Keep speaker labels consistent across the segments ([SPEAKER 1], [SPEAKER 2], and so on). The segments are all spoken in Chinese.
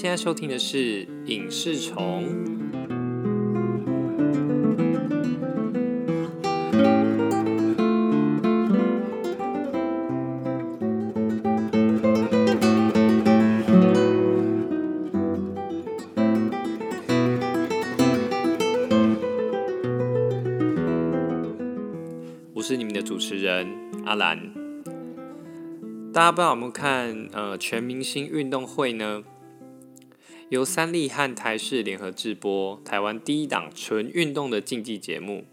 [SPEAKER 1] 现在收听的是《影视虫》。我是你们的主持人阿兰。大家不知道有没有看呃全明星运动会呢？由三立和台视联合制播，台湾第一档纯运动的竞技节目。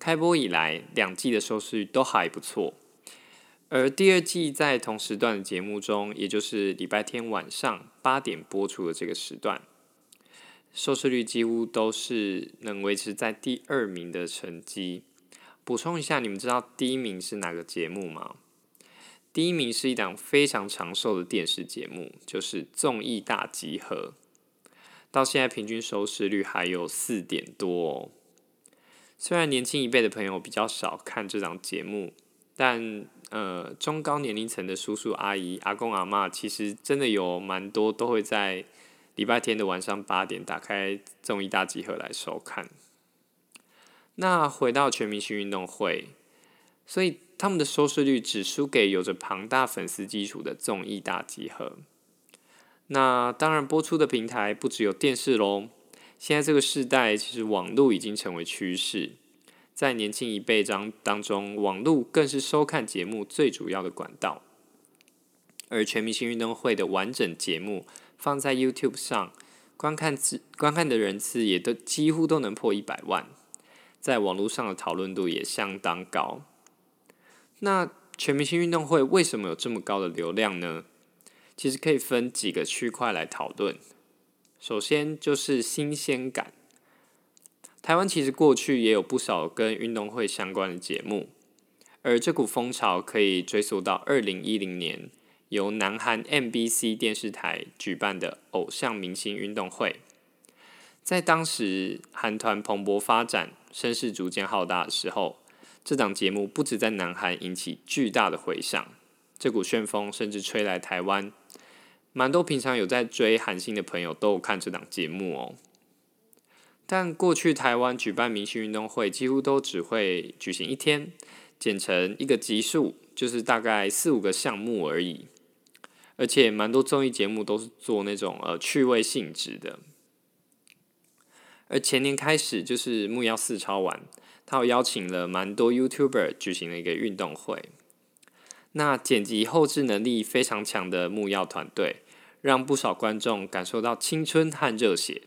[SPEAKER 1] 开播以来，两季的收视率都还不错。而第二季在同时段的节目中，也就是礼拜天晚上八点播出的这个时段，收视率几乎都是能维持在第二名的成绩。补充一下，你们知道第一名是哪个节目吗？第一名是一档非常长寿的电视节目，就是《综艺大集合》，到现在平均收视率还有四点多哦。虽然年轻一辈的朋友比较少看这档节目，但呃，中高年龄层的叔叔阿姨、阿公阿妈，其实真的有蛮多都会在礼拜天的晚上八点打开《综艺大集合》来收看。那回到全明星运动会，所以他们的收视率只输给有着庞大粉丝基础的综艺大集合。那当然，播出的平台不只有电视喽。现在这个时代，其实网络已经成为趋势，在年轻一辈当当中，网络更是收看节目最主要的管道。而全明星运动会的完整节目放在 YouTube 上，观看次观看的人次也都几乎都能破一百万。在网络上的讨论度也相当高。那全明星运动会为什么有这么高的流量呢？其实可以分几个区块来讨论。首先就是新鲜感。台湾其实过去也有不少跟运动会相关的节目，而这股风潮可以追溯到二零一零年由南韩 MBC 电视台举办的偶像明星运动会。在当时韩团蓬勃发展、声势逐渐浩大的时候，这档节目不止在南韩引起巨大的回响，这股旋风甚至吹来台湾，蛮多平常有在追韩星的朋友都有看这档节目哦。但过去台湾举办明星运动会，几乎都只会举行一天，剪成一个集数，就是大概四五个项目而已，而且蛮多综艺节目都是做那种呃趣味性质的。而前年开始，就是木曜四超玩，他有邀请了蛮多 YouTuber 举行了一个运动会。那剪辑后置能力非常强的木曜团队，让不少观众感受到青春和热血，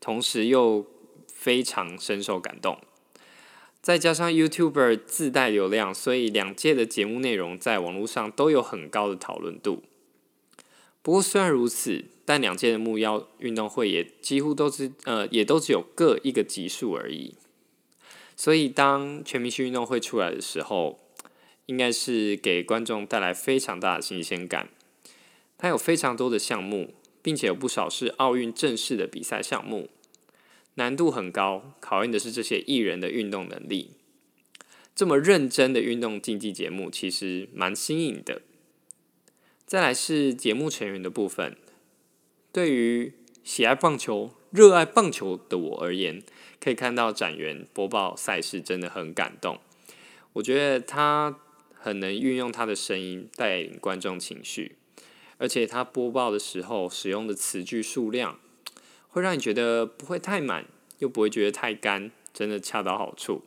[SPEAKER 1] 同时又非常深受感动。再加上 YouTuber 自带流量，所以两届的节目内容在网络上都有很高的讨论度。不过虽然如此，但两届的木曜运动会也几乎都是呃，也都只有各一个级数而已。所以当全明星运动会出来的时候，应该是给观众带来非常大的新鲜感。它有非常多的项目，并且有不少是奥运正式的比赛项目，难度很高，考验的是这些艺人的运动能力。这么认真的运动竞技节目，其实蛮新颖的。再来是节目成员的部分。对于喜爱棒球、热爱棒球的我而言，可以看到展员播报赛事真的很感动。我觉得他很能运用他的声音带领观众情绪，而且他播报的时候使用的词句数量，会让你觉得不会太满，又不会觉得太干，真的恰到好处。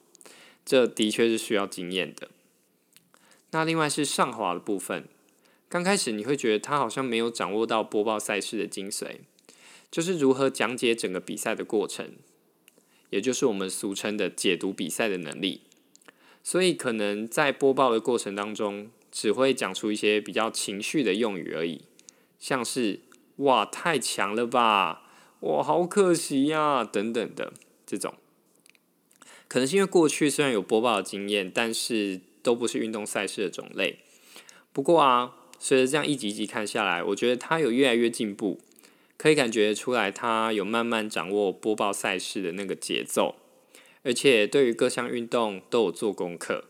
[SPEAKER 1] 这的确是需要经验的。那另外是上滑的部分。刚开始你会觉得他好像没有掌握到播报赛事的精髓，就是如何讲解整个比赛的过程，也就是我们俗称的解读比赛的能力。所以可能在播报的过程当中，只会讲出一些比较情绪的用语而已，像是“哇，太强了吧”“哇，好可惜呀”等等的这种。可能是因为过去虽然有播报的经验，但是都不是运动赛事的种类。不过啊。随着这样一集集看下来，我觉得他有越来越进步，可以感觉出来他有慢慢掌握播报赛事的那个节奏，而且对于各项运动都有做功课。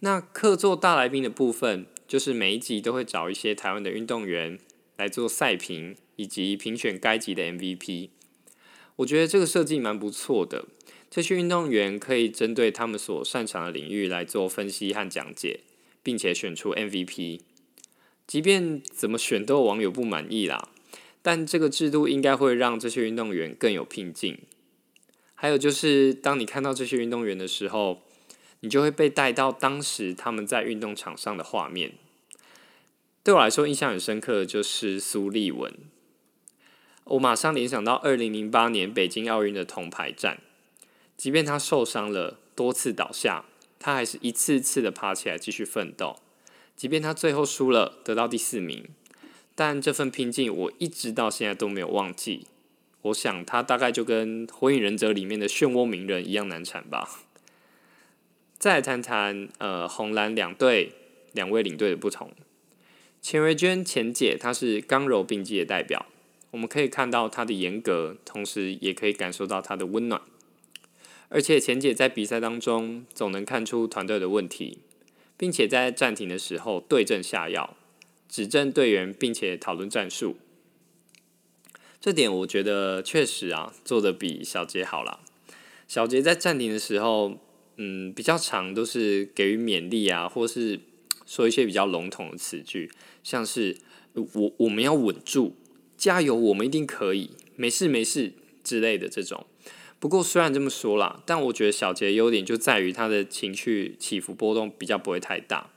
[SPEAKER 1] 那客座大来宾的部分，就是每一集都会找一些台湾的运动员来做赛评以及评选该集的 MVP。我觉得这个设计蛮不错的。这些运动员可以针对他们所擅长的领域来做分析和讲解，并且选出 MVP。即便怎么选都有网友不满意啦，但这个制度应该会让这些运动员更有拼劲。还有就是，当你看到这些运动员的时候，你就会被带到当时他们在运动场上的画面。对我来说，印象很深刻的就是苏利文。我马上联想到二零零八年北京奥运的铜牌战。即便他受伤了，多次倒下，他还是一次次的爬起来继续奋斗。即便他最后输了，得到第四名，但这份拼劲我一直到现在都没有忘记。我想他大概就跟《火影忍者》里面的漩涡鸣人一样难缠吧。再谈谈呃红蓝两队两位领队的不同。钱维娟钱姐她是刚柔并济的代表，我们可以看到她的严格，同时也可以感受到她的温暖。而且钱姐在比赛当中总能看出团队的问题，并且在暂停的时候对症下药，指正队员，并且讨论战术。这点我觉得确实啊，做的比小杰好了。小杰在暂停的时候，嗯，比较长都是给予勉励啊，或是说一些比较笼统的词句，像是“我我们要稳住，加油，我们一定可以，没事没事”之类的这种。不过虽然这么说啦，但我觉得小杰优点就在于他的情绪起伏波动比较不会太大，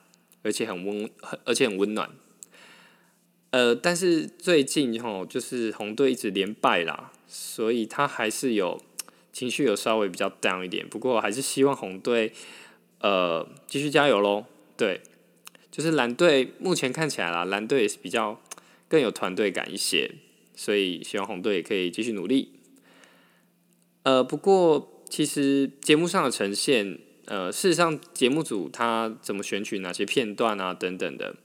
[SPEAKER 1] 而且很温，而且很温暖。呃，但是最近吼就是红队一直连败啦，所以他还是有情绪有稍微比较 down 一点。不过还是希望红队呃继续加油喽。对，就是蓝队目前看起来啦，蓝队也是比较更有团队感一些，所以希望红队也可以继续努力。呃，不过其实节目上的呈现，呃，事实上节目组他怎么选取哪些片段啊，等等的，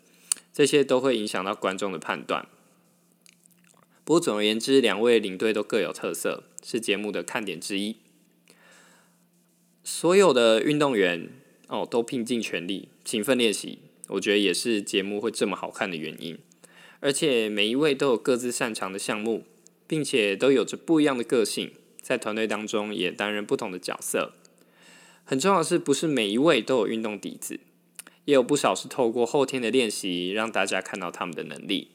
[SPEAKER 1] 这些都会影响到观众的判断。不过总而言之，两位领队都各有特色，是节目的看点之一。所有的运动员哦，都拼尽全力，勤奋练习，我觉得也是节目会这么好看的原因。而且每一位都有各自擅长的项目，并且都有着不一样的个性。在团队当中也担任不同的角色。很重要的是，不是每一位都有运动底子，也有不少是透过后天的练习，让大家看到他们的能力。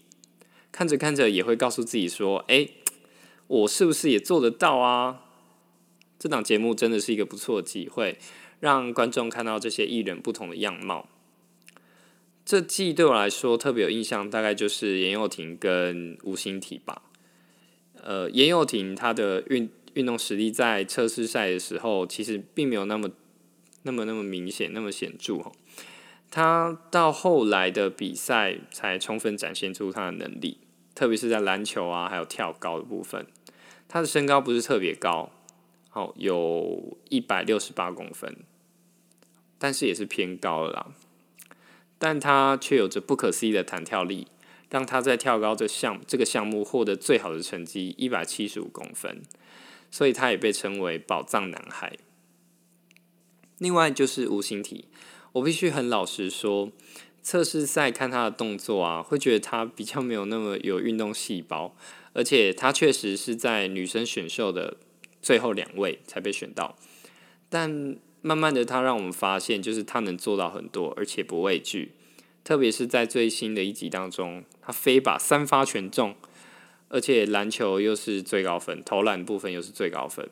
[SPEAKER 1] 看着看着，也会告诉自己说：“哎，我是不是也做得到啊？”这档节目真的是一个不错的机会，让观众看到这些艺人不同的样貌。这季对我来说特别有印象，大概就是严幼婷跟吴欣体吧。呃，严幼婷她的运运动实力在测试赛的时候，其实并没有那么、那么、那么明显、那么显著。他到后来的比赛才充分展现出他的能力，特别是在篮球啊，还有跳高的部分。他的身高不是特别高，好有一百六十八公分，但是也是偏高了啦。但他却有着不可思议的弹跳力，让他在跳高这项这个项目获得最好的成绩一百七十五公分。所以他也被称为“宝藏男孩”。另外就是无形体，我必须很老实说，测试赛看他的动作啊，会觉得他比较没有那么有运动细胞，而且他确实是在女生选秀的最后两位才被选到。但慢慢的，他让我们发现，就是他能做到很多，而且不畏惧。特别是在最新的一集当中，他飞把三发全中。而且篮球又是最高分，投篮部分又是最高分，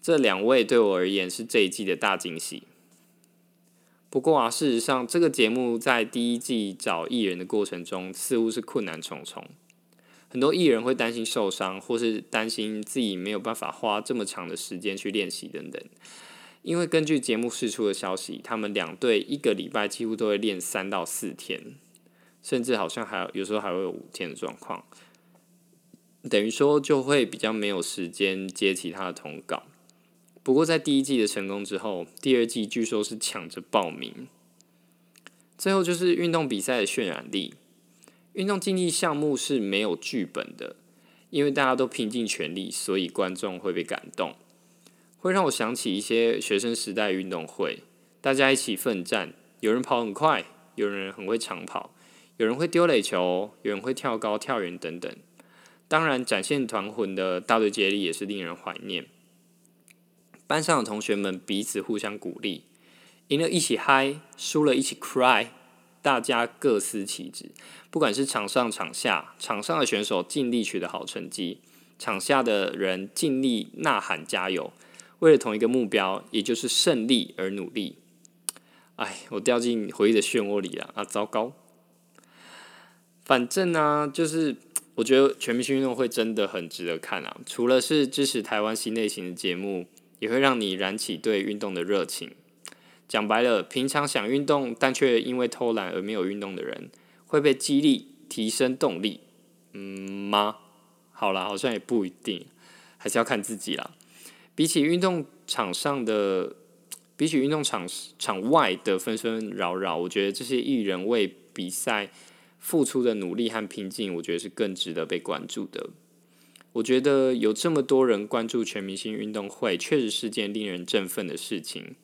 [SPEAKER 1] 这两位对我而言是这一季的大惊喜。不过啊，事实上这个节目在第一季找艺人的过程中似乎是困难重重，很多艺人会担心受伤，或是担心自己没有办法花这么长的时间去练习等等。因为根据节目释出的消息，他们两队一个礼拜几乎都会练三到四天，甚至好像还有有时候还会有五天的状况。等于说就会比较没有时间接其他的通告。不过在第一季的成功之后，第二季据说是抢着报名。最后就是运动比赛的渲染力。运动竞技项目是没有剧本的，因为大家都拼尽全力，所以观众会被感动，会让我想起一些学生时代运动会，大家一起奋战，有人跑很快，有人很会长跑，有人会丢垒球，有人会跳高、跳远等等。当然，展现团魂的大队接力也是令人怀念。班上的同学们彼此互相鼓励，赢了一起嗨，输了一起 cry，大家各司其职。不管是场上场下，场上的选手尽力取得好成绩，场下的人尽力呐喊加油，为了同一个目标，也就是胜利而努力。哎，我掉进回忆的漩涡里了啊！糟糕。反正呢，就是我觉得全明星运动会真的很值得看啊！除了是支持台湾新类型的节目，也会让你燃起对运动的热情。讲白了，平常想运动但却因为偷懒而没有运动的人，会被激励提升动力，嗯吗？好了，好像也不一定，还是要看自己啦。比起运动场上的，比起运动场场外的纷纷扰扰，我觉得这些艺人为比赛。付出的努力和拼劲，我觉得是更值得被关注的。我觉得有这么多人关注全明星运动会，确实是件令人振奋的事情，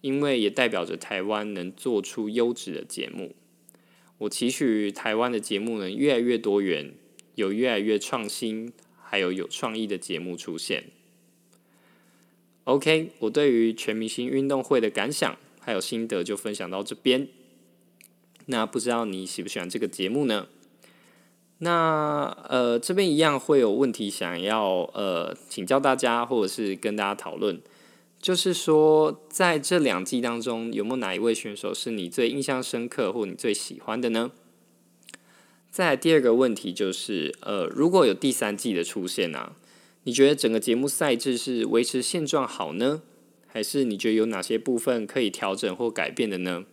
[SPEAKER 1] 因为也代表着台湾能做出优质的节目。我期许台湾的节目能越来越多元，有越来越创新，还有有创意的节目出现。OK，我对于全明星运动会的感想还有心得就分享到这边。那不知道你喜不喜欢这个节目呢？那呃，这边一样会有问题想要呃请教大家，或者是跟大家讨论，就是说在这两季当中，有没有哪一位选手是你最印象深刻或你最喜欢的呢？再第二个问题就是，呃，如果有第三季的出现啊，你觉得整个节目赛制是维持现状好呢，还是你觉得有哪些部分可以调整或改变的呢？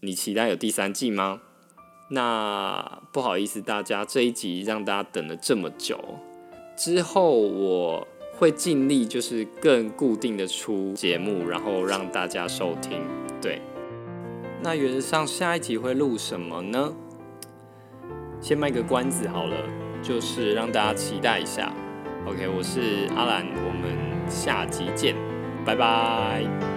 [SPEAKER 1] 你期待有第三季吗？那不好意思，大家这一集让大家等了这么久，之后我会尽力就是更固定的出节目，然后让大家收听。对，那原则上下一集会录什么呢？先卖个关子好了，就是让大家期待一下。OK，我是阿兰，我们下集见，拜拜。